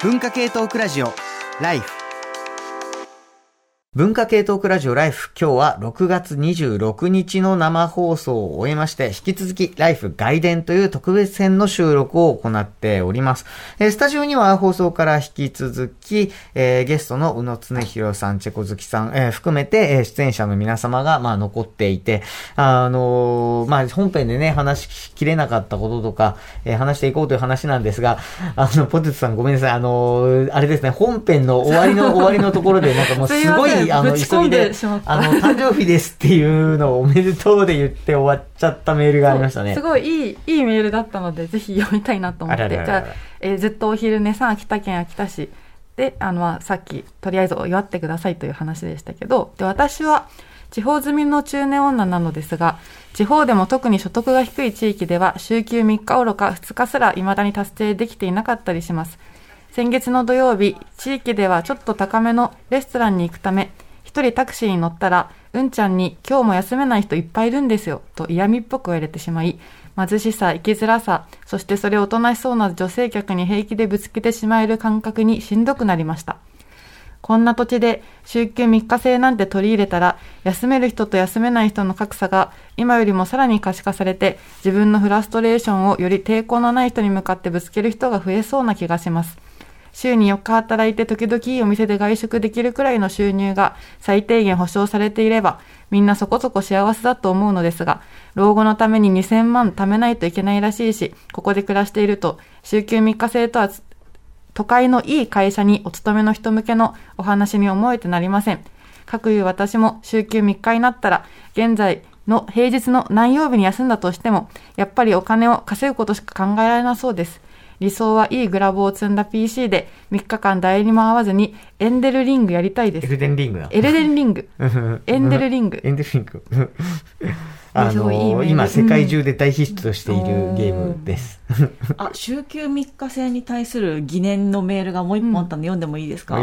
文化系トークラジオライフ。文化系トークラジオライフ。今日は6月26日の生放送を終えまして、引き続きライフ外伝という特別編の収録を行っております。えー、スタジオには放送から引き続き、えー、ゲストの宇野恒弘さん、チェコ好きさん、えー、含めて、え出演者の皆様が、まあ、残っていて、あのまあ、本編でね、話しきれなかったこととか、え話していこうという話なんですが、あの、ポテトさんごめんなさい、あのあれですね、本編の終わりの終わりのところで、なんかもう すごいあの、急ぎで、あの、誕生日ですっていうのをおめでとうで言って終わっちゃったメールがありましたね。すごいいい、いいメールだったので、ぜひ読みたいなと思って。じゃあ、えー、ずっとお昼寝さん、秋田県秋田市で、あの、まあ、さっき、とりあえず祝ってくださいという話でしたけど、で、私は、地方住みの中年女なのですが、地方でも特に所得が低い地域では、週休3日愚か2日すら未だに達成できていなかったりします。先月の土曜日、地域ではちょっと高めのレストランに行くため、一人タクシーに乗ったら、うんちゃんに今日も休めない人いっぱいいるんですよ、と嫌味っぽく言われてしまい、貧しさ、生きづらさ、そしてそれをおとなしそうな女性客に平気でぶつけてしまえる感覚にしんどくなりました。こんな土地で週休3日制なんて取り入れたら、休める人と休めない人の格差が今よりもさらに可視化されて、自分のフラストレーションをより抵抗のない人に向かってぶつける人が増えそうな気がします。週に4日働いて時々お店で外食できるくらいの収入が最低限保証されていれば、みんなそこそこ幸せだと思うのですが、老後のために2000万貯めないといけないらしいし、ここで暮らしていると、週休3日制とは都会のいい会社にお勤めの人向けのお話に思えてなりません。かくいう私も週休3日になったら、現在の平日の何曜日に休んだとしても、やっぱりお金を稼ぐことしか考えられなそうです。理想はいいグラボを積んだ PC で3日間誰にも会わずにエンデルリングやりたいです。エルデンリングエルデンリング。エンデルリング。エンデルリング。あの今世界中で大ヒットしているゲームです。あ、週休3日制に対する疑念のメールがもう一本あったんで読んでもいいですか、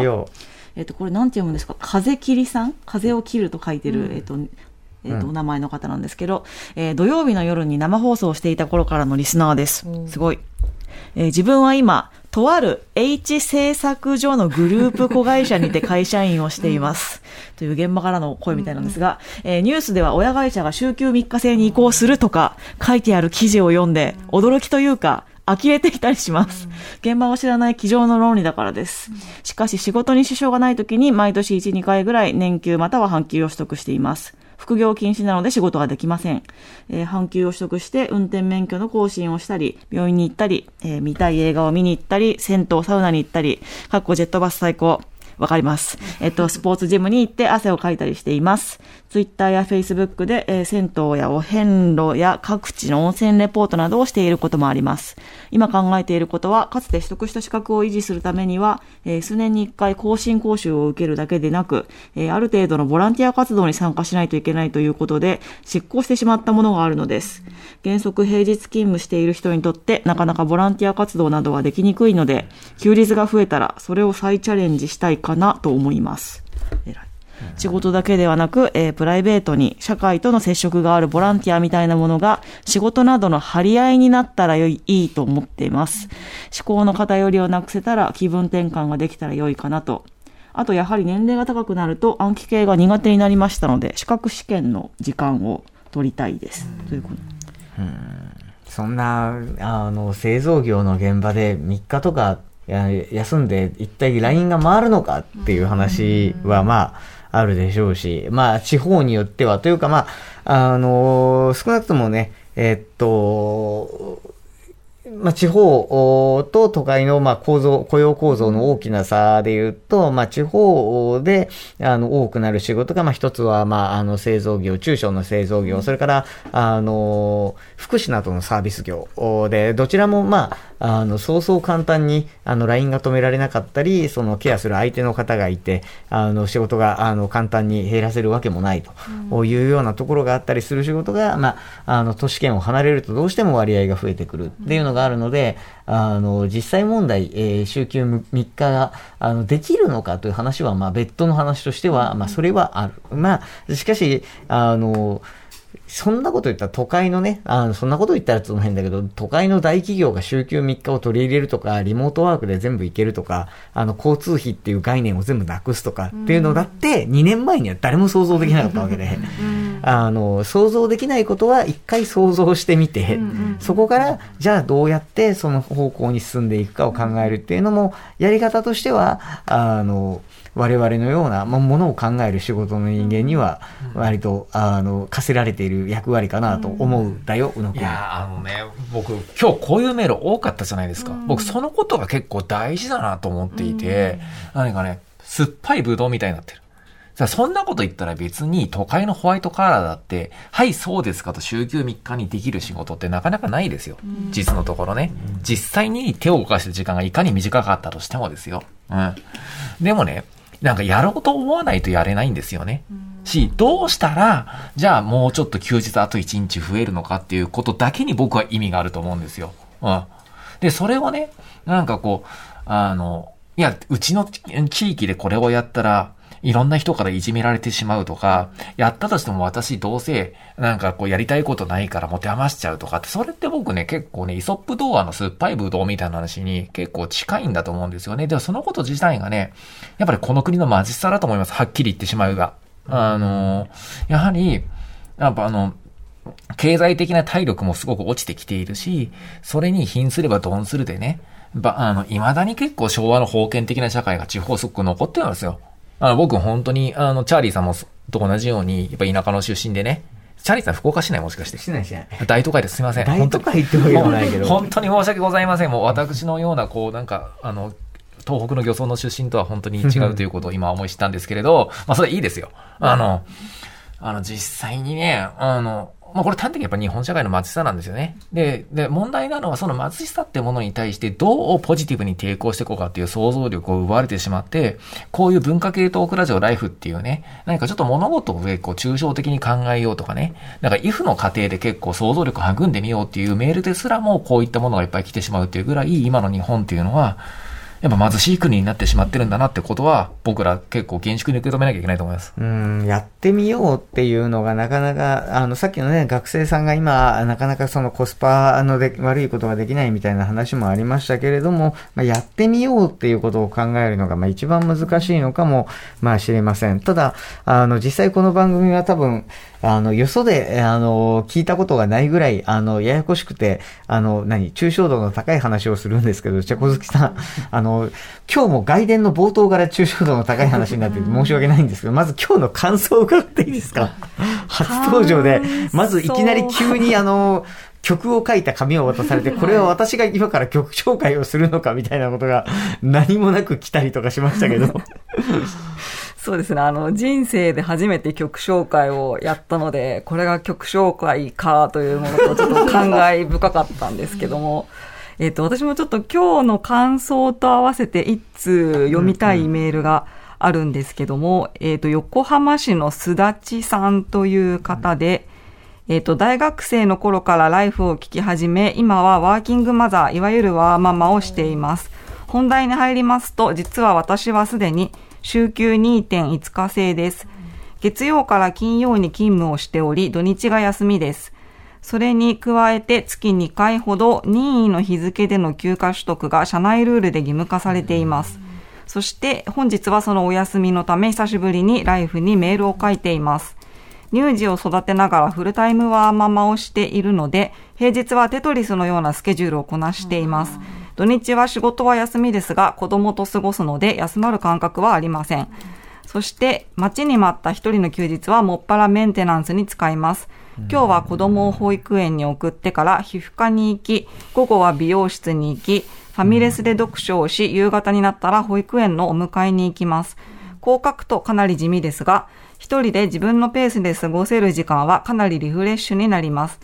えっと、これなんて読むんですか？風切りさん？風を切ると書いてる、えっと、えーと、お名前の方なんですけど、えー、土曜日の夜に生放送をしていた頃からのリスナーです。すごい。えー、自分は今、とある H 製作所のグループ子会社にて会社員をしています。という現場からの声みたいなんですが、えー、ニュースでは親会社が週休3日制に移行するとか書いてある記事を読んで、驚きというか、呆れてきたりします。現場を知らない机上の論理だからです。しかし仕事に支障がない時に毎年1、2回ぐらい年休または半休を取得しています。副業禁止なので仕事ができません。えー、半休を取得して運転免許の更新をしたり、病院に行ったり、えー、見たい映画を見に行ったり、銭湯、サウナに行ったり、かっこジェットバス最高。わかります。えっと、スポーツジムに行って汗をかいたりしています。ツイッターやフェイスブックで、えー、銭湯やお遍路や各地の温泉レポートなどをしていることもあります。今考えていることは、かつて取得した資格を維持するためには、えー、数年に1回更新講習を受けるだけでなく、えー、ある程度のボランティア活動に参加しないといけないということで、執行してしまったものがあるのです。原則平日勤務している人にとって、なかなかボランティア活動などはできにくいので、休日が増えたら、それを再チャレンジしたいかなと思います。偉い。仕事だけではなく、えー、プライベートに社会との接触があるボランティアみたいなものが仕事などの張り合いになったら良いいいと思っています。思考の偏りをなくせたら気分転換ができたら良いかなと。あとやはり年齢が高くなると暗記系が苦手になりましたので資格試験の時間を取りたいです。ということ。そんな、あの、製造業の現場で3日とか休んで一体 LINE が回るのかっていう話はまあ、あるでしょうし、まあ、地方によっては、というかまあ、あの少なくともね、え、っと、まあ、地方と都会のまあ構造、雇用構造の大きな差で言うと、まあ、地方であの多くなる仕事が、まあ、一つはまああの製造業、中小の製造業、それからあの福祉などのサービス業で、どちらもまああの、そうそう簡単に、あの、LINE が止められなかったり、その、ケアする相手の方がいて、あの、仕事が、あの、簡単に減らせるわけもないというようなところがあったりする仕事が、まあ、あの、都市圏を離れるとどうしても割合が増えてくるっていうのがあるので、あの、実際問題、えー、週休3日が、あの、できるのかという話は、まあ、別途の話としては、まあ、それはある。まあ、しかし、あの、そんなこと言ったら都会のね、あそんなこと言ったらちょっと変だけど、都会の大企業が週休3日を取り入れるとか、リモートワークで全部行けるとか、あの、交通費っていう概念を全部なくすとかっていうのだって、2年前には誰も想像できなかったわけで、あの、想像できないことは一回想像してみて、そこから、じゃあどうやってその方向に進んでいくかを考えるっていうのも、やり方としては、あの、我々のようなものを考える仕事の人間には、割と、あの、課せられている役割かなと思うだよ、宇野君。いや、あのね、僕、今日こういうメール多かったじゃないですか。僕、そのことが結構大事だなと思っていて、何かね、酸っぱいブドウみたいになってる。さそんなこと言ったら別に都会のホワイトカラーだって、はい、そうですかと週休3日にできる仕事ってなかなかないですよ。実のところね。実際に手を動かしてる時間がいかに短かったとしてもですよ。うん。でもね、なんかやろうと思わないとやれないんですよね。し、どうしたら、じゃあもうちょっと休日あと1日増えるのかっていうことだけに僕は意味があると思うんですよ。うん。で、それをね、なんかこう、あの、いや、うちの地域でこれをやったら、いろんな人からいじめられてしまうとか、やったとしても私どうせ、なんかこうやりたいことないから持て余しちゃうとかって、それって僕ね、結構ね、イソップ童話の酸っぱいブドウみたいな話に結構近いんだと思うんですよね。でもそのこと自体がね、やっぱりこの国のマジさだと思います。はっきり言ってしまうが。あの、やはり、やっぱあの、経済的な体力もすごく落ちてきているし、それに貧すればドンするでね、ば、あの、未だに結構昭和の封建的な社会が地方すごく残ってるんですよ。あの、僕本当に、あの、チャーリーさんもと同じように、やっぱ田舎の出身でね、チャーリーさん福岡市内もしかして。市内しない。大都会です。すみません。大都会ってわけでもないけど。本当に申し訳ございません。もう私のような、こう、なんか、あの、東北の漁村の出身とは本当に違うということを今思い知ったんですけれど、まあそれいいですよ。あの、あの、実際にね、あの、まあこれ端的にやっぱ日本社会の貧しさなんですよね。で、で、問題なのはその貧しさってものに対してどうポジティブに抵抗していこうかっていう想像力を奪われてしまって、こういう文化系トークラジオライフっていうね、何かちょっと物事をこう抽象的に考えようとかね、なんか if の過程で結構想像力を育んでみようっていうメールですらもこういったものがいっぱい来てしまうっていうぐらい今の日本っていうのは、やっぱ貧しい国になってしまってるんだなってことは、僕ら結構厳粛に受け止めなきゃいけないと思います。うん、やってみようっていうのがなかなか、あの、さっきのね、学生さんが今、なかなかそのコスパので悪いことができないみたいな話もありましたけれども、まあ、やってみようっていうことを考えるのが、まあ、一番難しいのかも、まあ、知れません。ただ、あの、実際この番組は多分、あの、よそで、あの、聞いたことがないぐらい、あの、ややこしくて、あの、何、抽象度の高い話をするんですけど、チェコ好きさん、あの、今日も外伝の冒頭から抽象度の高い話になって申し訳ないんですけど、まず今日の感想を伺っていいですか？初登場で、まずいきなり急にあの、曲を書いた紙を渡されて、これは私が今から曲紹介をするのかみたいなことが何もなく来たりとかしましたけど。そうですね。あの、人生で初めて曲紹介をやったので、これが曲紹介かというものとちょっと感慨深かったんですけども、えっと、私もちょっと今日の感想と合わせて一通読みたいメールがあるんですけども、えっと、横浜市のすだちさんという方で、えっ、と、大学生の頃からライフを聞き始め、今はワーキングマザー、いわゆるワーママをしています。本題に入りますと、実は私はすでに週休2.5日制です。月曜から金曜に勤務をしており、土日が休みです。それに加えて月2回ほど任意の日付での休暇取得が社内ルールで義務化されています。そして本日はそのお休みのため久しぶりにライフにメールを書いています。乳児を育てながらフルタイムワーママをしているので、平日はテトリスのようなスケジュールをこなしています。土日は仕事は休みですが、子供と過ごすので休まる感覚はありません。そして、待ちに待った一人の休日はもっぱらメンテナンスに使います。今日は子供を保育園に送ってから皮膚科に行き、午後は美容室に行き、ファミレスで読書をし、夕方になったら保育園のお迎えに行きます。こう書くとかなり地味ですが、一人で自分のペースで過ごせる時間はかなりリフレッシュになります。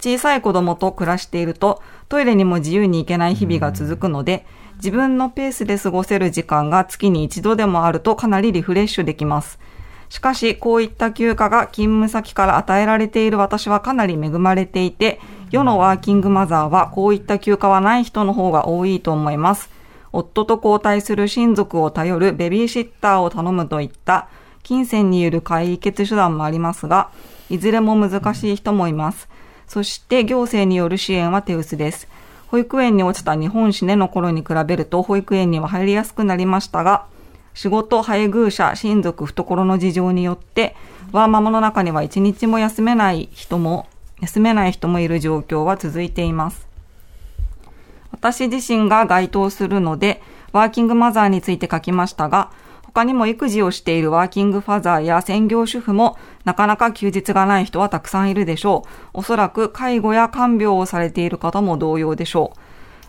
小さい子供と暮らしていると、トイレにも自由に行けない日々が続くので、自分のペースで過ごせる時間が月に一度でもあるとかなりリフレッシュできます。しかし、こういった休暇が勤務先から与えられている私はかなり恵まれていて、世のワーキングマザーはこういった休暇はない人の方が多いと思います。夫と交代する親族を頼るベビーシッターを頼むといった金銭による解決手段もありますが、いずれも難しい人もいます。そして行政による支援は手薄です。保育園に落ちた日本史ねの頃に比べると保育園には入りやすくなりましたが、仕事、配偶者、親族、懐の事情によって、ワーママの中には一日も休めない人も、休めない人もいる状況は続いています。私自身が該当するので、ワーキングマザーについて書きましたが、他にも育児をしているワーキングファザーや専業主婦もなかなか休日がない人はたくさんいるでしょう。おそらく介護や看病をされている方も同様でしょう。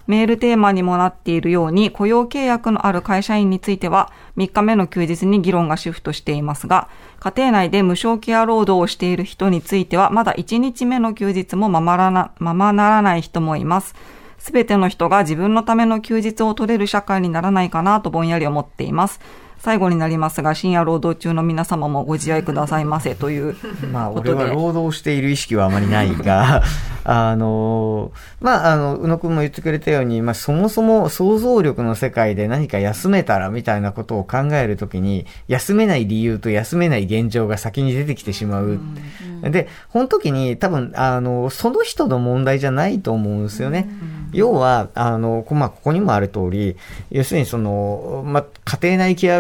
メールテーマにもなっているように雇用契約のある会社員については3日目の休日に議論がシフトしていますが、家庭内で無償ケア労働をしている人についてはまだ1日目の休日もままなままならない人もいます。すべての人が自分のための休日を取れる社会にならないかなとぼんやり思っています。最後になりますが、深夜労働中の皆様もご自愛くださいませという まあ、俺は労働している意識はあまりないが、あの、まあ、あの、宇野くんも言ってくれたように、まあ、そもそも想像力の世界で何か休めたらみたいなことを考えるときに、休めない理由と休めない現状が先に出てきてしまう。うんうん、で、この時に多分、あの、その人の問題じゃないと思うんですよね。うん要は、あの、まあ、ここにもある通り、要するにその、まあ、家庭内ケア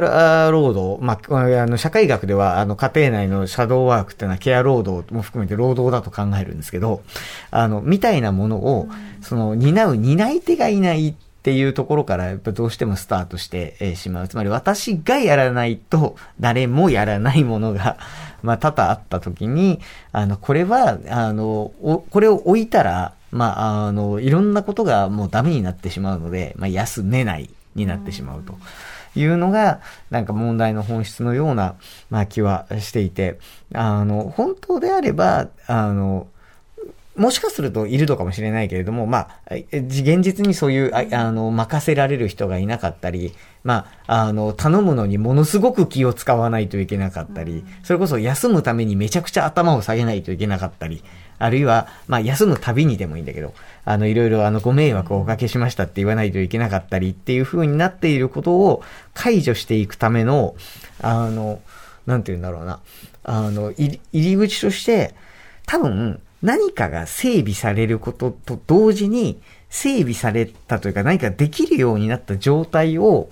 労働、まあ、あの、社会学では、あの、家庭内のシャドーワークっていうのはケア労働も含めて労働だと考えるんですけど、あの、みたいなものを、その、担う担い手がいないっていうところからやっぱどうしてもスタートしてしまう。つまり私がやらないと誰もやらないものが まあ多々あった時に、あの、これは、あの、これを置いたら、まあ、あの、いろんなことがもうダメになってしまうので、まあ、休めないになってしまうと。いうのが、なんか問題の本質のような、まあ、気はしていて、あの、本当であれば、あの、もしかするといるのかもしれないけれども、まあ、現実にそういう、ああの、任せられる人がいなかったり、まあ、あの、頼むのにものすごく気を使わないといけなかったり、それこそ休むためにめちゃくちゃ頭を下げないといけなかったり、あるいは、まあ、休むたびにでもいいんだけど、あの、いろいろ、あの、ご迷惑をおかけしましたって言わないといけなかったりっていう風になっていることを解除していくための、あの、なんて言うんだろうな、あの、入り口として、多分、何かが整備されることと同時に、整備されたというか何かできるようになった状態を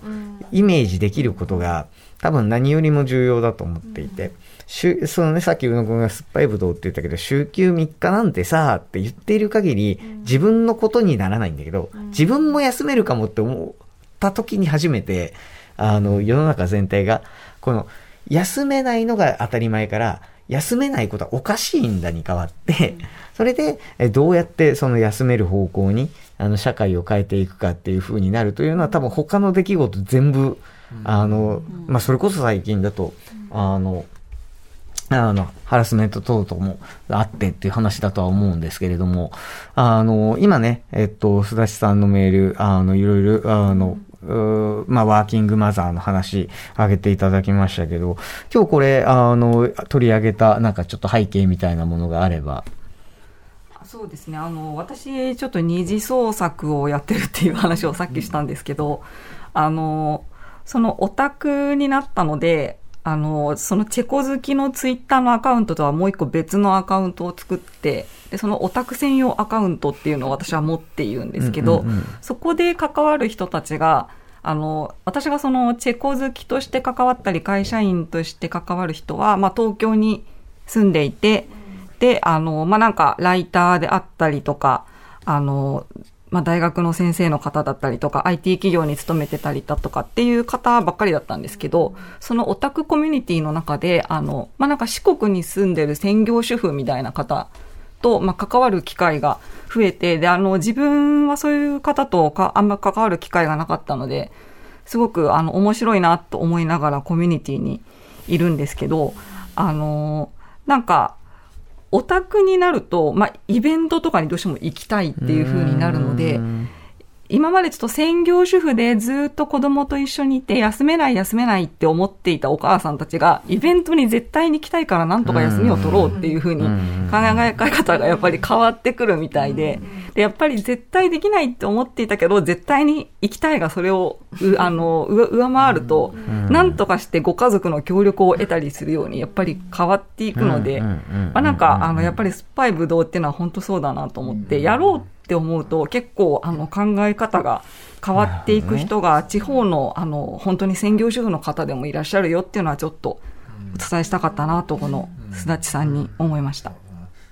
イメージできることが多分何よりも重要だと思っていて、週、そのね、さっき宇野くんが酸っぱいぶどうって言ったけど、週休3日なんてさ、って言っている限り、自分のことにならないんだけど、自分も休めるかもって思った時に初めて、あの、世の中全体が、この、休めないのが当たり前から、休めないことはおかしいんだに変わって、それで、どうやってその休める方向に、あの、社会を変えていくかっていう風になるというのは多分他の出来事全部、あの、まあ、それこそ最近だと、あの、あの、ハラスメント等々もあってっていう話だとは思うんですけれども、あの、今ね、えっと、須田さんのメール、あの、いろいろ、あの、まあ、ワーキングマザーの話、あげていただきましたけど、今日これ、あの、取り上げた、なんかちょっと背景みたいなものがあれば。そうですね。あの、私、ちょっと二次創作をやってるっていう話をさっきしたんですけど、あの、そのオタクになったので、あの、そのチェコ好きのツイッターのアカウントとはもう一個別のアカウントを作って、で、そのオタク専用アカウントっていうのを私は持っているんですけど、うんうんうん、そこで関わる人たちが、あの、私がそのチェコ好きとして関わったり、会社員として関わる人は、まあ東京に住んでいて、で、あの、まあなんかライターであったりとか、あの、まあ、大学の先生の方だったりとか、IT 企業に勤めてたりだとかっていう方ばっかりだったんですけど、そのオタクコミュニティの中で、あの、まあ、なんか四国に住んでる専業主婦みたいな方と、まあ、関わる機会が増えて、で、あの、自分はそういう方とか、あんま関わる機会がなかったので、すごく、あの、面白いなと思いながらコミュニティにいるんですけど、あの、なんか、オタクになると、まあ、イベントとかにどうしても行きたいっていうふうになるので、今までちょっと専業主婦でずっと子供と一緒にいて、休めない休めないって思っていたお母さんたちが、イベントに絶対に来たいからなんとか休みを取ろうっていうふうに考え方がやっぱり変わってくるみたいで、で、やっぱり絶対できないって思っていたけど、絶対に行きたいがそれを、あの、上回ると、なんとかしてご家族の協力を得たりするように、やっぱり変わっていくので、まあなんか、あの、やっぱり酸っぱいブドウっていうのは本当そうだなと思って、やろうってって思うと結構あの考え方が変わっていく人が地方のあの本当に専業主婦の方でもいらっしゃるよっていうのはちょっとお伝えしたかったなとこのすだちさんに思いました。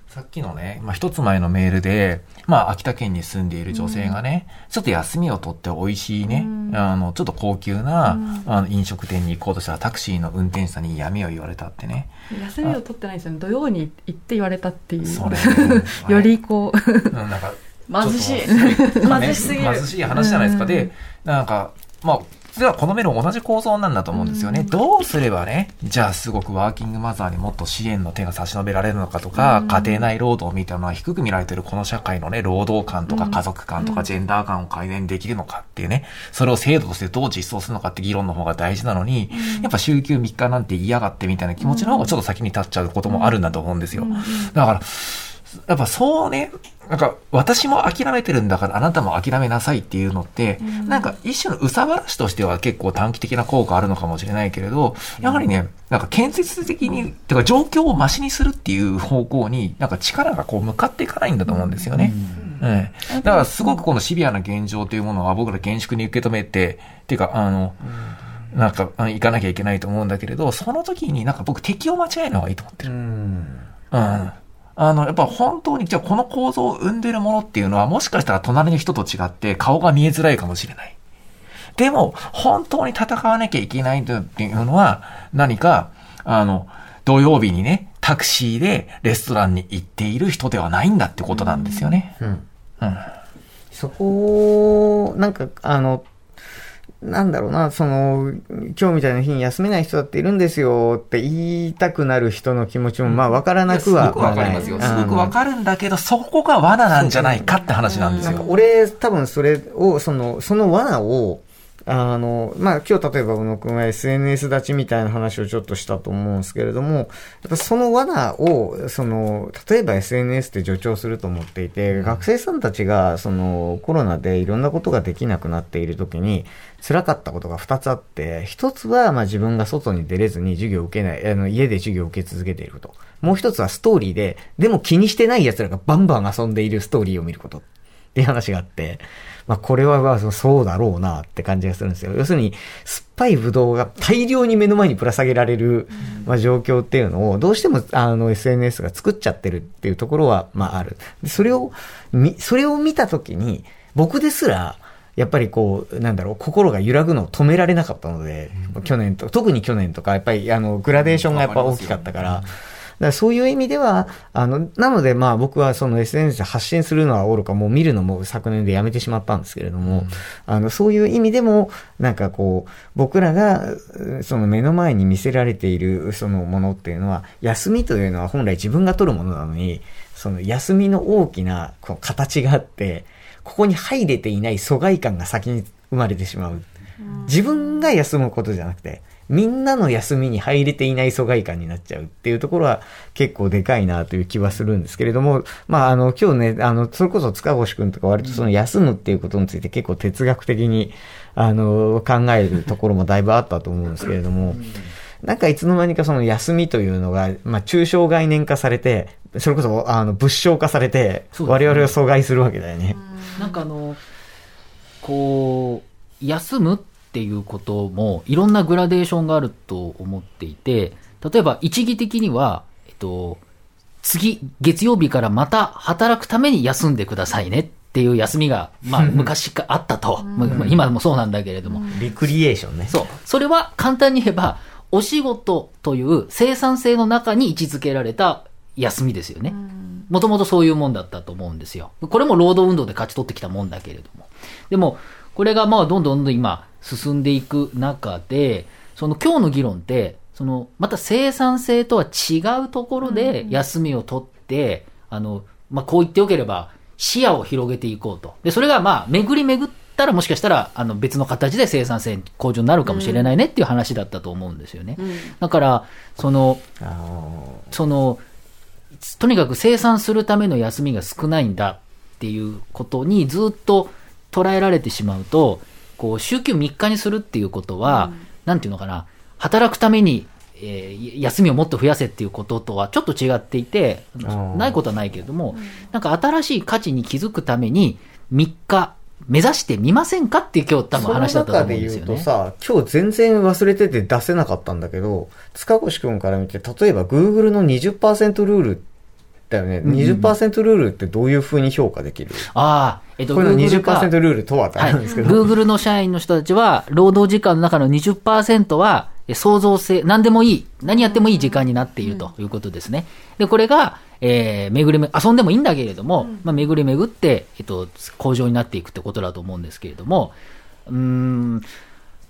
さっきのね、まあ、一つ前のメールで、まあ、秋田県に住んでいる女性がね、うん、ちょっと休みを取って美味しいね、うん、あの、ちょっと高級な、うん、あの飲食店に行こうとしたらタクシーの運転手さんに闇を言われたってね。休みを取ってないですよね。土曜に行って言われたっていう。それ、よりこう。うん、なんか、貧しい。貧しすぎる。貧しい話じゃないですか。で、なんか、まあ、実はこのメール同じ構造なんだと思うんですよね。どうすればね、じゃあすごくワーキングマザーにもっと支援の手が差し伸べられるのかとか、家庭内労働みたいなのは低く見られてるこの社会のね、労働観とか家族観とかジェンダー観を改善できるのかっていうね、それを制度としてどう実装するのかって議論の方が大事なのに、やっぱ週休3日なんて嫌がってみたいな気持ちの方がちょっと先に立っちゃうこともあるんだと思うんですよ。だから、やっぱそうね、なんか私も諦めてるんだからあなたも諦めなさいっていうのって、うん、なんか一種のうさばらしとしては結構短期的な効果あるのかもしれないけれど、やはりね、なんか建設的に、てか状況をマシにするっていう方向に、なんか力がこう向かっていかないんだと思うんですよね。うん、だからすごくこのシビアな現状というものは僕ら厳粛に受け止めて、っていうか、あの、なんか、行かなきゃいけないと思うんだけれど、その時になんか僕敵を間違えるのがいいと思ってる。うん。うんあの、やっぱ本当に、じゃあこの構造を生んでるものっていうのは、もしかしたら隣の人と違って顔が見えづらいかもしれない。でも、本当に戦わなきゃいけないっていうのは、何か、あの、土曜日にね、タクシーでレストランに行っている人ではないんだってことなんですよね。うん。うん。そこを、なんか、あの、なんだろうな、その、今日みたいな日に休めない人だっているんですよって言いたくなる人の気持ちも、まあ分からなくは。すごくわかりますよ。すごくわかるんだけど、そこが罠なんじゃないかって話なんですよ。俺、多分それを、その、その罠を、あの、まあ、今日例えば宇野くんは SNS 立ちみたいな話をちょっとしたと思うんですけれども、やっぱその罠を、その、例えば SNS って助長すると思っていて、学生さんたちが、その、コロナでいろんなことができなくなっている時に、辛かったことが2つあって、1つは、まあ自分が外に出れずに授業を受けない、あの、家で授業を受け続けていること。もう1つはストーリーで、でも気にしてない奴らがバンバン遊んでいるストーリーを見ること。っていう話があって、まあ、これはそうだろうなって感じがするんですよ。要するに、酸っぱいブドウが大量に目の前にぶら下げられる、まあ、状況っていうのを、どうしても、あの、SNS が作っちゃってるっていうところは、まあ、ある。それを、み、それを見たときに、僕ですら、やっぱりこう、なんだろう、心が揺らぐのを止められなかったので、去年と、特に去年とか、やっぱり、あの、グラデーションがやっぱ大きかったから、からそういう意味では、あの、なのでまあ僕はその SNS で発信するのはおろか、もう見るのも昨年でやめてしまったんですけれども、うん、あの、そういう意味でも、なんかこう、僕らが、その目の前に見せられているそのものっていうのは、休みというのは本来自分が取るものなのに、その休みの大きなこう形があって、ここに入れていない疎外感が先に生まれてしまう。自分が休むことじゃなくて、みんなの休みに入れていない疎外感になっちゃうっていうところは結構でかいなという気はするんですけれども、まあ、あの、今日ね、あの、それこそ塚越くんとか割とその休むっていうことについて結構哲学的に、あの、考えるところもだいぶあったと思うんですけれども、なんかいつの間にかその休みというのが、まあ、抽象概念化されて、それこそ、あの、物証化されて、我々を阻害するわけだよね。なんかあの、こう、休むっていうこともいろんなグラデーションがあると思っていて、例えば一義的には、えっと、次、月曜日からまた働くために休んでくださいねっていう休みが、まあ 昔かあったと。今もそうなんだけれども。リクリエーションね。そう。それは簡単に言えば、お仕事という生産性の中に位置づけられた休みですよね。もともとそういうもんだったと思うんですよ。これも労働運動で勝ち取ってきたもんだけれども。でも、これがまあどんどんどん今進んでいく中で、その今日の議論って、そのまた生産性とは違うところで休みを取って、あの、まあこう言ってよければ視野を広げていこうと。で、それがまあ巡り巡っったらもしかしたら、あの、別の形で生産性向上になるかもしれないねっていう話だったと思うんですよね。うん、だから、その、その、とにかく生産するための休みが少ないんだっていうことにずっと捉えられてしまうと、こう、週休3日にするっていうことは、うん、なんていうのかな、働くためにえー、休みをもっと増やせっていうこととはちょっと違っていて、ないことはないけれども、なんか新しい価値に気づくために3日目指してみませんかっていう今日多分話だったと思うんですよね。その中で言うとさ、今日全然忘れてて出せなかったんだけど、塚越くんから見て、例えば Google の20%ルールだよね。20%ルールってどういうふうに評価できる？ああ、えっと、これの20%ルールとはってあるんですけど。はい、Google の社員の人たちは、労働時間の中の20%は、創造性、何でもいい、何やってもいい時間になっているということですね。で、これが、えー、巡りめ、遊んでもいいんだけれども、うん、まあ、巡り巡って、えっと、向上になっていくってことだと思うんですけれども、うん、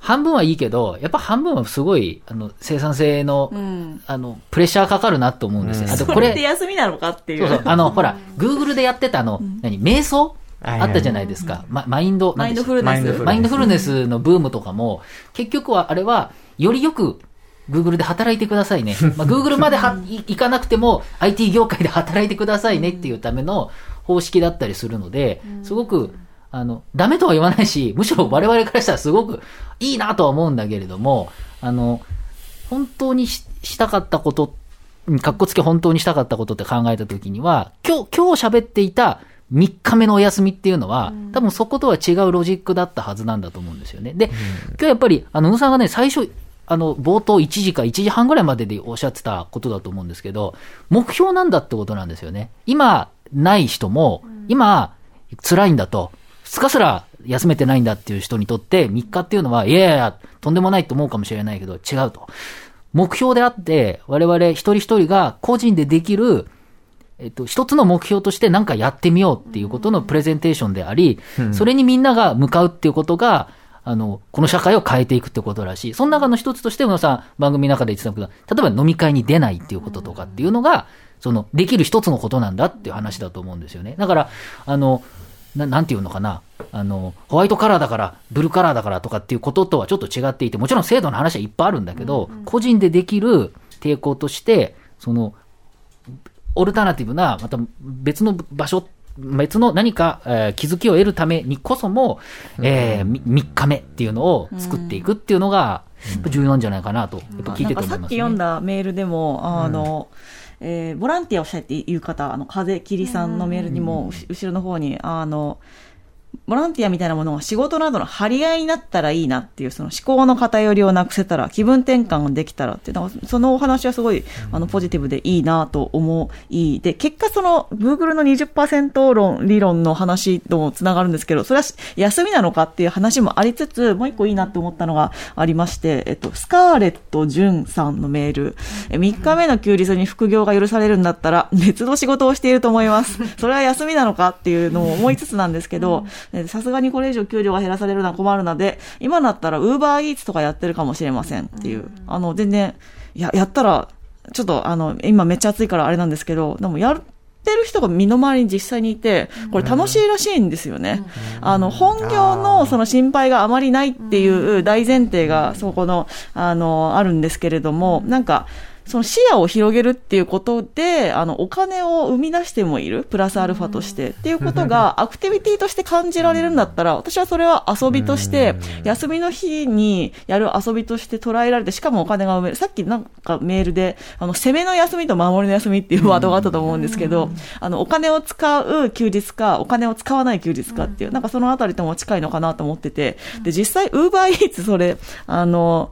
半分はいいけど、やっぱ半分はすごい、あの、生産性の、うん、あの、プレッシャーかかるなと思うんですよ。うん、あとこれ。って休みなのかっていう。そうそう。あの、ほら、グーグルでやってたあの、何、瞑想？あったじゃないですか。ま、マインド、マインドフルネス。マインドフルネスのブームとかも、結局はあれは、よりよく Google で働いてくださいね。まあ、Google までは行かなくても IT 業界で働いてくださいねっていうための方式だったりするので、すごく、あの、ダメとは言わないし、むしろ我々からしたらすごくいいなとは思うんだけれども、あの、本当にしたかったこと、かっこつけ本当にしたかったことって考えたときには、今日、今日喋っていた3日目のお休みっていうのは、多分そことは違うロジックだったはずなんだと思うんですよね。で、今日やっぱり、あの、宇野さんがね、最初、あの、冒頭1時か1時半ぐらいまででおっしゃってたことだと思うんですけど、目標なんだってことなんですよね。今、ない人も、今、辛いんだと、2日すら休めてないんだっていう人にとって、3日っていうのは、いやいや、とんでもないと思うかもしれないけど、違うと。目標であって、我々一人一人が個人でできる、えっと、一つの目標として何かやってみようっていうことのプレゼンテーションであり、それにみんなが向かうっていうことが、あの、この社会を変えていくってことらしい。その中の一つとして、宇野さん、番組の中で言ってたけど、例えば飲み会に出ないっていうこととかっていうのが、その、できる一つのことなんだっていう話だと思うんですよね。だから、あの、ななんていうのかな。あの、ホワイトカラーだから、ブルーカラーだからとかっていうこととはちょっと違っていて、もちろん制度の話はいっぱいあるんだけど、個人でできる抵抗として、その、オルタナティブな、また別の場所別の何か、えー、気づきを得るためにこそも、えー、3日目っていうのを作っていくっていうのが、重要なんじゃないかなと、やっぱ聞いてて思います、ね、さっき読んだメールでも、あの、うん、えー、ボランティアをしたいっていう方、あの、風切さんのメールにも、後ろの方に、あの、ボランティアみたいなものが仕事などの張り合いになったらいいなっていう、その思考の偏りをなくせたら、気分転換ができたらっていう、そのお話はすごい、あの、ポジティブでいいなと思い、で、結果その、Google の20%論、理論の話ともつながるんですけど、それは休みなのかっていう話もありつつ、もう一個いいなって思ったのがありまして、えっと、スカーレット・ジュンさんのメール、3日目の休日に副業が許されるんだったら、別の仕事をしていると思います。それは休みなのかっていうのを思いつつなんですけど、さすがにこれ以上給料が減らされるのは困るので、今だったらウーバーイーツとかやってるかもしれませんっていう、あの、全然、や、やったら、ちょっとあの、今めっちゃ暑いからあれなんですけど、でもやってる人が身の回りに実際にいて、これ楽しいらしいんですよね。あの、本業のその心配があまりないっていう大前提がそこの、あの、あるんですけれども、なんか、その視野を広げるっていうことで、あの、お金を生み出してもいる、プラスアルファとして、っていうことが、アクティビティとして感じられるんだったら、私はそれは遊びとして、休みの日にやる遊びとして捉えられて、しかもお金が生める。さっきなんかメールで、あの、攻めの休みと守りの休みっていうワードがあったと思うんですけど、あの、お金を使う休日か、お金を使わない休日かっていう、なんかそのあたりとも近いのかなと思ってて、で、実際、ウーバーイーツそれ、あの、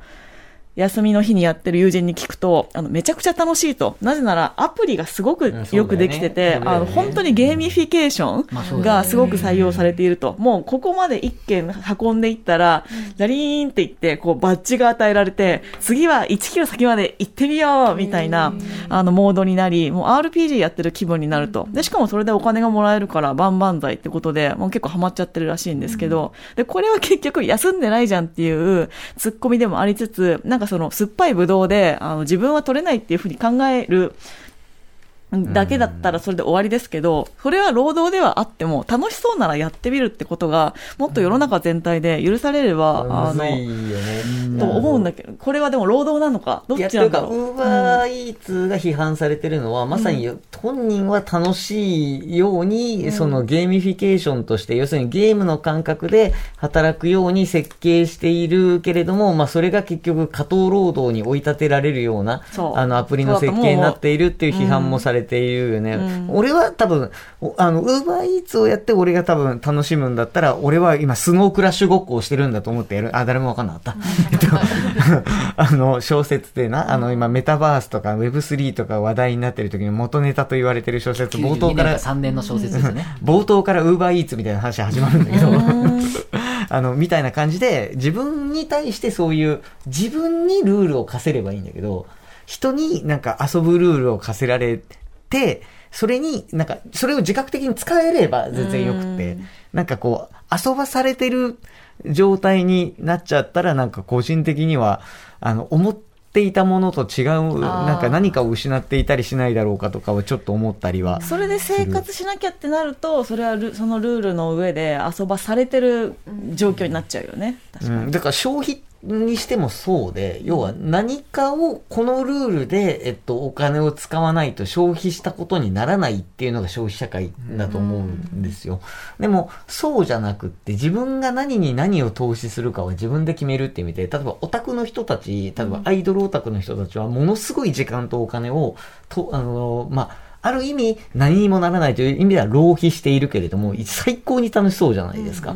休みの日にやってる友人に聞くと、あの、めちゃくちゃ楽しいと。なぜなら、アプリがすごくよくできてて、ね、あの、本当にゲーミフィケーションがすごく採用されていると。もう、ここまで一件運んでいったら、ラリーンって言って、こう、バッジが与えられて、次は1キロ先まで行ってみようみたいな、あの、モードになり、もう RPG やってる気分になると。で、しかもそれでお金がもらえるから、万々歳ってことで、もう結構ハマっちゃってるらしいんですけど、で、これは結局休んでないじゃんっていうツッコミでもありつつ、なんかその酸っぱいブドウで、あの、自分は取れないっていうふうに考える、だけだったらそれで終わりですけど、それは労働ではあっても、楽しそうならやってみるってことが、もっと世の中全体で許されれば、あの、と思うんだけど、これはでも労働なのか、どっちなんだろう？ウーバーイーツが批判されてるのは、まさに本人は楽しいように、そのゲーミフィケーションとして、要するにゲームの感覚で働くように設計しているけれども、まあそれが結局過当労働に追い立てられるような、あのアプリの設計になっているっていう批判もされているよね。うん、俺は多分、あの、ウーバーイーツをやって俺が多分楽しむんだったら、俺は今スノークラッシュごっこをしてるんだと思ってやる。あ、誰もわかんなかった。あの、小説でな、あの、今メタバースとか Web3 とか話題になってる時に元ネタと言われてる小説、冒頭から。3年の小説ですね。冒頭からウーバーイーツみたいな話始まるんだけど、あの、みたいな感じで、自分に対してそういう、自分にルールを課せればいいんだけど、人になんか遊ぶルールを課せられて、それに、なんか、それを自覚的に使えれば全然よくて、なんかこう、遊ばされてる状態になっちゃったら、なんか個人的には、あの、思っていたものと違う、なんか何かを失っていたりしないだろうかとかはちょっと思ったりは。それで生活しなきゃってなると、それはそのルールの上で遊ばされてる状況になっちゃうよね。うん、だから消費にしてもそうで、要は何かをこのルールで、えっと、お金を使わないと消費したことにならないっていうのが消費社会だと思うんですよ。でも、そうじゃなくって、自分が何に何を投資するかは自分で決めるって意味で、例えばオタクの人たち、例えばアイドルオタクの人たちは、ものすごい時間とお金を、と、あの、まあ、ある意味何にもならないという意味では浪費しているけれども、最高に楽しそうじゃないですか。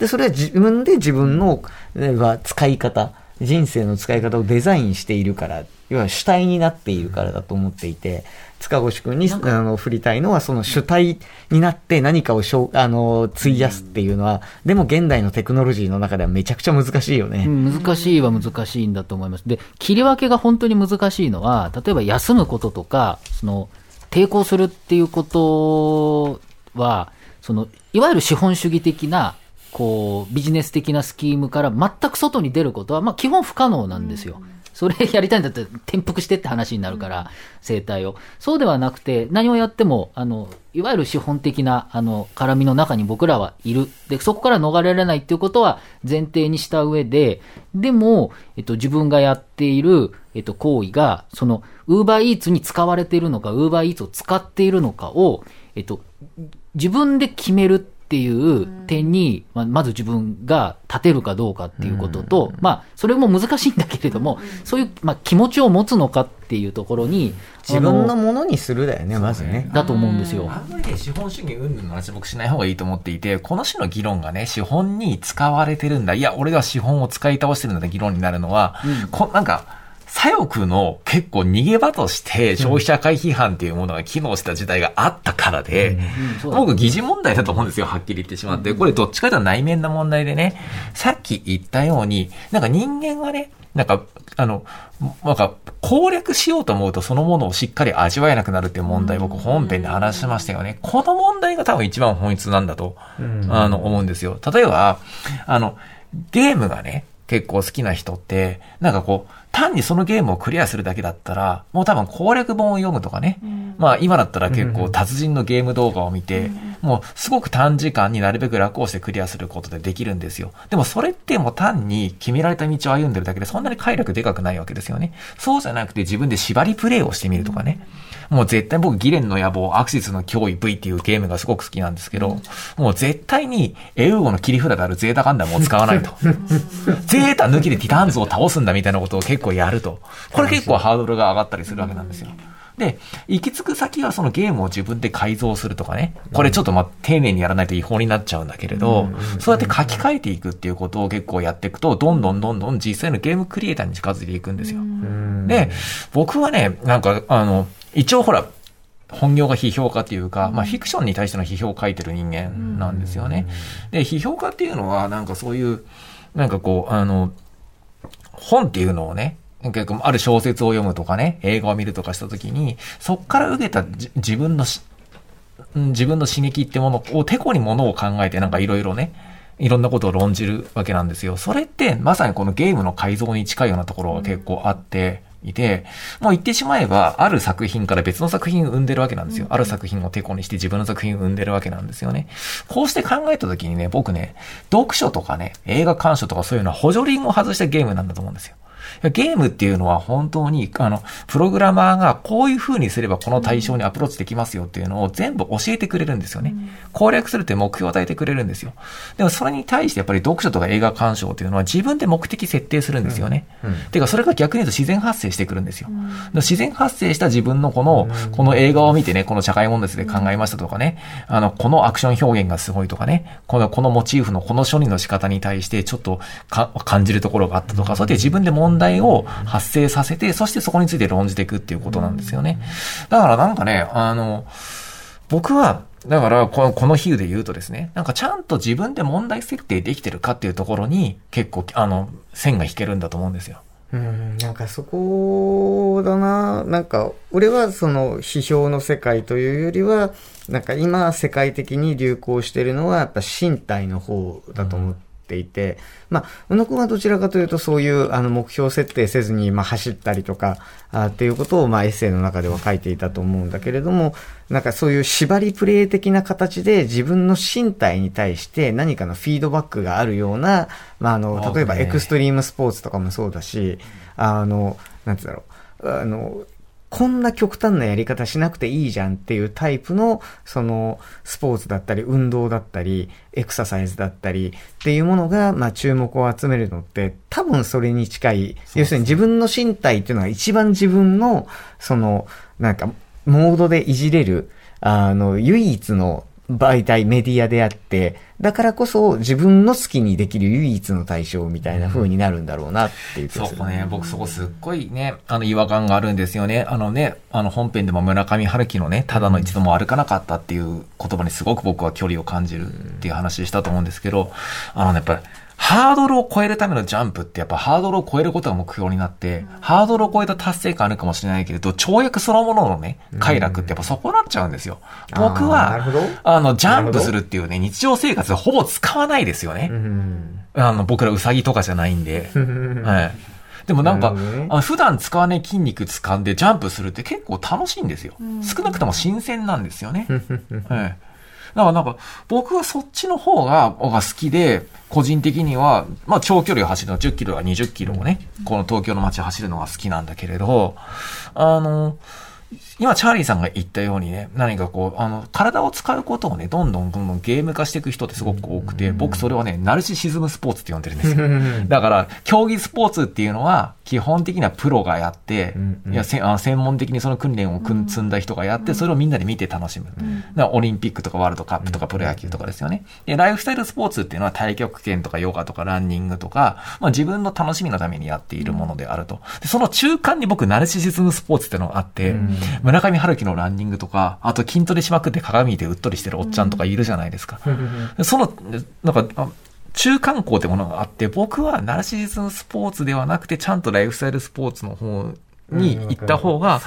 で、それは自分で自分の、は使い方、人生の使い方をデザインしているから、要は主体になっているからだと思っていて、塚越君にあの振りたいのは、その主体になって何かをしょあの費やすっていうのは、でも現代のテクノロジーの中ではめちゃくちゃ難しいよね。難しいは難しいんだと思います。で、切り分けが本当に難しいのは、例えば休むこととか、その、抵抗するっていうことは、その、いわゆる資本主義的な、こう、ビジネス的なスキームから全く外に出ることは、まあ基本不可能なんですよ。それやりたいんだったら転覆してって話になるから、生態を。そうではなくて、何をやっても、あの、いわゆる資本的な、あの、絡みの中に僕らはいる。で、そこから逃れられないっていうことは前提にした上で、でも、えっと、自分がやっている、えっと、行為が、その、ウーバーイーツに使われているのか、ウーバーイーツを使っているのかを、えっと、自分で決めるっていう点に、まあ、まず自分が立てるかどうかっていうことと、まあ、それも難しいんだけれども、そういう、まあ、気持ちを持つのかっていうところに、自分のものにするだよね、まずね。だと思うんですよ。あんまりね、資本主義云々の話僕しない方がいいと思っていて、この種の議論がね、資本に使われてるんだ、いや、俺は資本を使い倒してるんだ議論になるのは、うん、こなんか、左翼の結構逃げ場として消費者会批判っていうものが機能した時代があったからで、僕疑似問題だと思うんですよ、はっきり言ってしまって。これどっちかというと内面な問題でね、さっき言ったように、なんか人間がね、なんか、あの、なんか、攻略しようと思うとそのものをしっかり味わえなくなるっていう問題、僕本編で話しましたよね。この問題が多分一番本質なんだと、あの、思うんですよ。例えば、あの、ゲームがね、結構好きな人って、なんかこう、単にそのゲームをクリアするだけだったら、もう多分攻略本を読むとかね。うん、まあ今だったら結構達人のゲーム動画を見て、うん、もうすごく短時間になるべく楽をしてクリアすることでできるんですよ。でもそれってもう単に決められた道を歩んでるだけでそんなに快楽でかくないわけですよね。そうじゃなくて自分で縛りプレイをしてみるとかね。もう絶対僕ギレンの野望、アクシスの脅威 V っていうゲームがすごく好きなんですけど、もう絶対にエウゴの切り札であるゼータガンダムを使わないと。ゼータ抜きでティタンズを倒すんだみたいなことを結構やると。これ結構ハードルが上がったりするわけなんですよ。で、行き着く先はそのゲームを自分で改造するとかね。これちょっとまあ丁寧にやらないと違法になっちゃうんだけれど、そうやって書き換えていくっていうことを結構やっていくと、どんどんどんどん実際のゲームクリエイターに近づいていくんですよ。で、僕はね、なんかあの、一応ほら、本業が批評家っていうか、まあ、フィクションに対しての批評を書いてる人間なんですよね。で、批評家っていうのは、なんかそういう、なんかこう、あの、本っていうのをね、結構ある小説を読むとかね、映画を見るとかしたときに、そっから受けた自分の自分の刺激ってものを、てこにものを考えてなんかいろいろね、いろんなことを論じるわけなんですよ。それってまさにこのゲームの改造に近いようなところが結構あって、いて、もう言ってしまえば、ある作品から別の作品を生んでるわけなんですよ。ある作品をテコにして自分の作品を生んでるわけなんですよね。こうして考えた時にね、僕ね、読書とかね、映画鑑賞とかそういうのは補助輪を外したゲームなんだと思うんですよ。ゲームっていうのは本当に、あの、プログラマーがこういう風にすればこの対象にアプローチできますよっていうのを全部教えてくれるんですよね。攻略するって目標を与えてくれるんですよ。でもそれに対してやっぱり読書とか映画鑑賞っていうのは自分で目的設定するんですよね。うんうん、てかそれが逆に言うと自然発生してくるんですよ。自然発生した自分のこの、この映画を見てね、この社会問題で考えましたとかね、あの、このアクション表現がすごいとかね、この、このモチーフのこの処理の仕方に対してちょっと感じるところがあったとか、そうやって自分で問題題を発生させて、そしてそこについて論じていくっていうことなんですよね。だからなんかね、あの、僕は、だから、この、この比喩で言うとですね、なんかちゃんと自分で問題設定できてるかっていうところに、結構、あの、線が引けるんだと思うんですよ。うん、なんかそこだな。なんか、俺はその批評の世界というよりは、なんか今世界的に流行してるのはやっぱ身体の方だと思っていて、まあ、宇野くんはどちらかというとそういうあの目標設定せずに、まあ、走ったりとか、あっていうことを、まあ、エッセイの中では書いていたと思うんだけれども、なんかそういう縛りプレイ的な形で自分の身体に対して何かのフィードバックがあるような、まあ、あの、例えばエクストリームスポーツとかもそうだし、あの、なんつうんだろう、あの、こんな極端なやり方しなくていいじゃんっていうタイプの、その、スポーツだったり、運動だったり、エクササイズだったりっていうものが、まあ注目を集めるのって、多分それに近い、要するに自分の身体っていうのが一番自分の、その、なんか、モードでいじれる、あの、唯一の媒体、メディアであって、だからこそ自分の好きにできる唯一の対象みたいな風になるんだろうなっていう、そこね、僕そこすっごいね、あの違和感があるんですよね。あのね、あの本編でも村上春樹のね、ただの一度も歩かなかったっていう言葉にすごく僕は距離を感じるっていう話したと思うんですけど、あのね、やっぱり、ハードルを超えるためのジャンプってやっぱハードルを超えることが目標になって、うん、ハードルを超えた達成感あるかもしれないけれど、跳躍そのもののね、快楽ってやっぱそこなっちゃうんですよ。うん、僕は、あの、ジャンプするっていうね、日常生活でほぼ使わないですよね。うん、あの、僕らウサギとかじゃないんで。はい。でもなんか、ね、あ普段使わない筋肉掴んでジャンプするって結構楽しいんですよ。少なくとも新鮮なんですよね。はいだからなんか、僕はそっちの方が、が好きで、個人的には、まあ長距離を走るの10キロや20キロをね、この東京の街走るのが好きなんだけれど、あの、今、チャーリーさんが言ったようにね、何かこう、あの、体を使うことをね、どんどんどんどんゲーム化していく人ってすごく多くて、僕それはね、ナルシシズムスポーツって呼んでるんですよ。だから、競技スポーツっていうのは、基本的にはプロがやって、いやせあ専門的にその訓練を積んだ人がやって、それをみんなで見て楽しむ。だオリンピックとかワールドカップとかプロ野球とかですよね。で、ライフスタイルスポーツっていうのは太極拳とかヨガとかランニングとか、まあ自分の楽しみのためにやっているものであると。でその中間に僕、ナルシシズムスポーツっていうのがあって、村上春樹のランニングとか、あと筋トレしまくって鏡でうっとりしてるおっちゃんとかいるじゃないですか。その、なんか、中間校ってものがあって、僕はナルシシズムスポーツではなくて、ちゃんとライフスタイルスポーツの方に行った方が、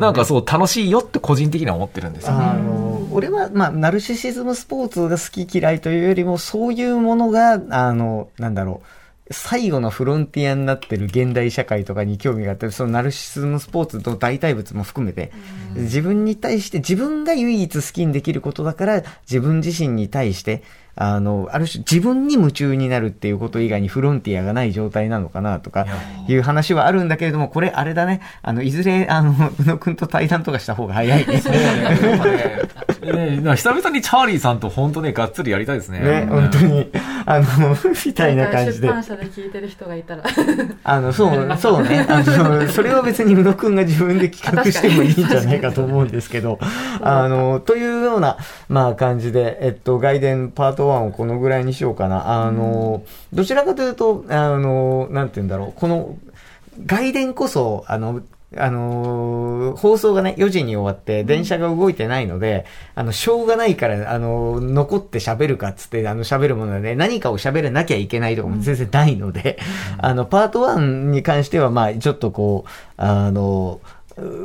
なんかそう楽しいよって個人的には思ってるんですよ、ね。あの、俺は、まあ、ナルシシズムスポーツが好き嫌いというよりも、そういうものが、あの、なんだろう。最後のフロンティアになってる現代社会とかに興味があって、そのナルシスムスポーツと代替物も含めて、自分に対して自分が唯一好きにできることだから、自分自身に対して、あの、ある種自分に夢中になるっていうこと以外にフロンティアがない状態なのかなとかいう話はあるんだけれども、これあれだね、あの、いずれ、あの、宇野くんと対談とかした方が早いね。ね、ね、久々にチャーリーさんと本当ね、がっつりやりたいですね。ね、本当に。あの、みたいな感じで。出版社で聞いてる人がいたら。あの、そう、そうね。あの、それは別に宇野くんが自分で企画してもいいんじゃないかと思うんですけど、あの、というような、まあ感じで、えっと、外伝パート1をこのぐらいにしようかな。あの、どちらかというと、あの、なんて言うんだろう、この、外伝こそ、あの、あのー、放送がね、4時に終わって、電車が動いてないので、あの、しょうがないから、あのー、残って喋るかっつって、あの、喋るもので、ね、何かを喋らなきゃいけないとかも全然ないので、あの、パート1に関しては、まあ、ちょっとこう、あのー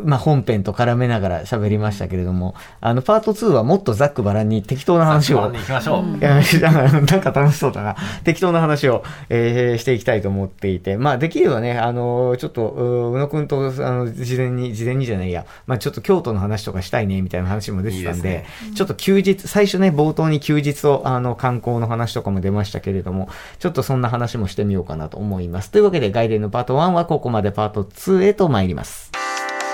まあ、本編と絡めながら喋りましたけれども、あの、パート2はもっとざっくばらんに適当な話を。行きましょう。なんか楽しそうだな。適当な話を、えー、していきたいと思っていて、まあ、できればね、あの、ちょっと、宇野くんと、あの、事前に、事前にじゃないや、まあ、ちょっと京都の話とかしたいね、みたいな話も出てたんで、いいでね、ちょっと休日、最初ね、冒頭に休日を、あの、観光の話とかも出ましたけれども、ちょっとそんな話もしてみようかなと思います。というわけで、外伝のパート1はここまでパート2へと参ります。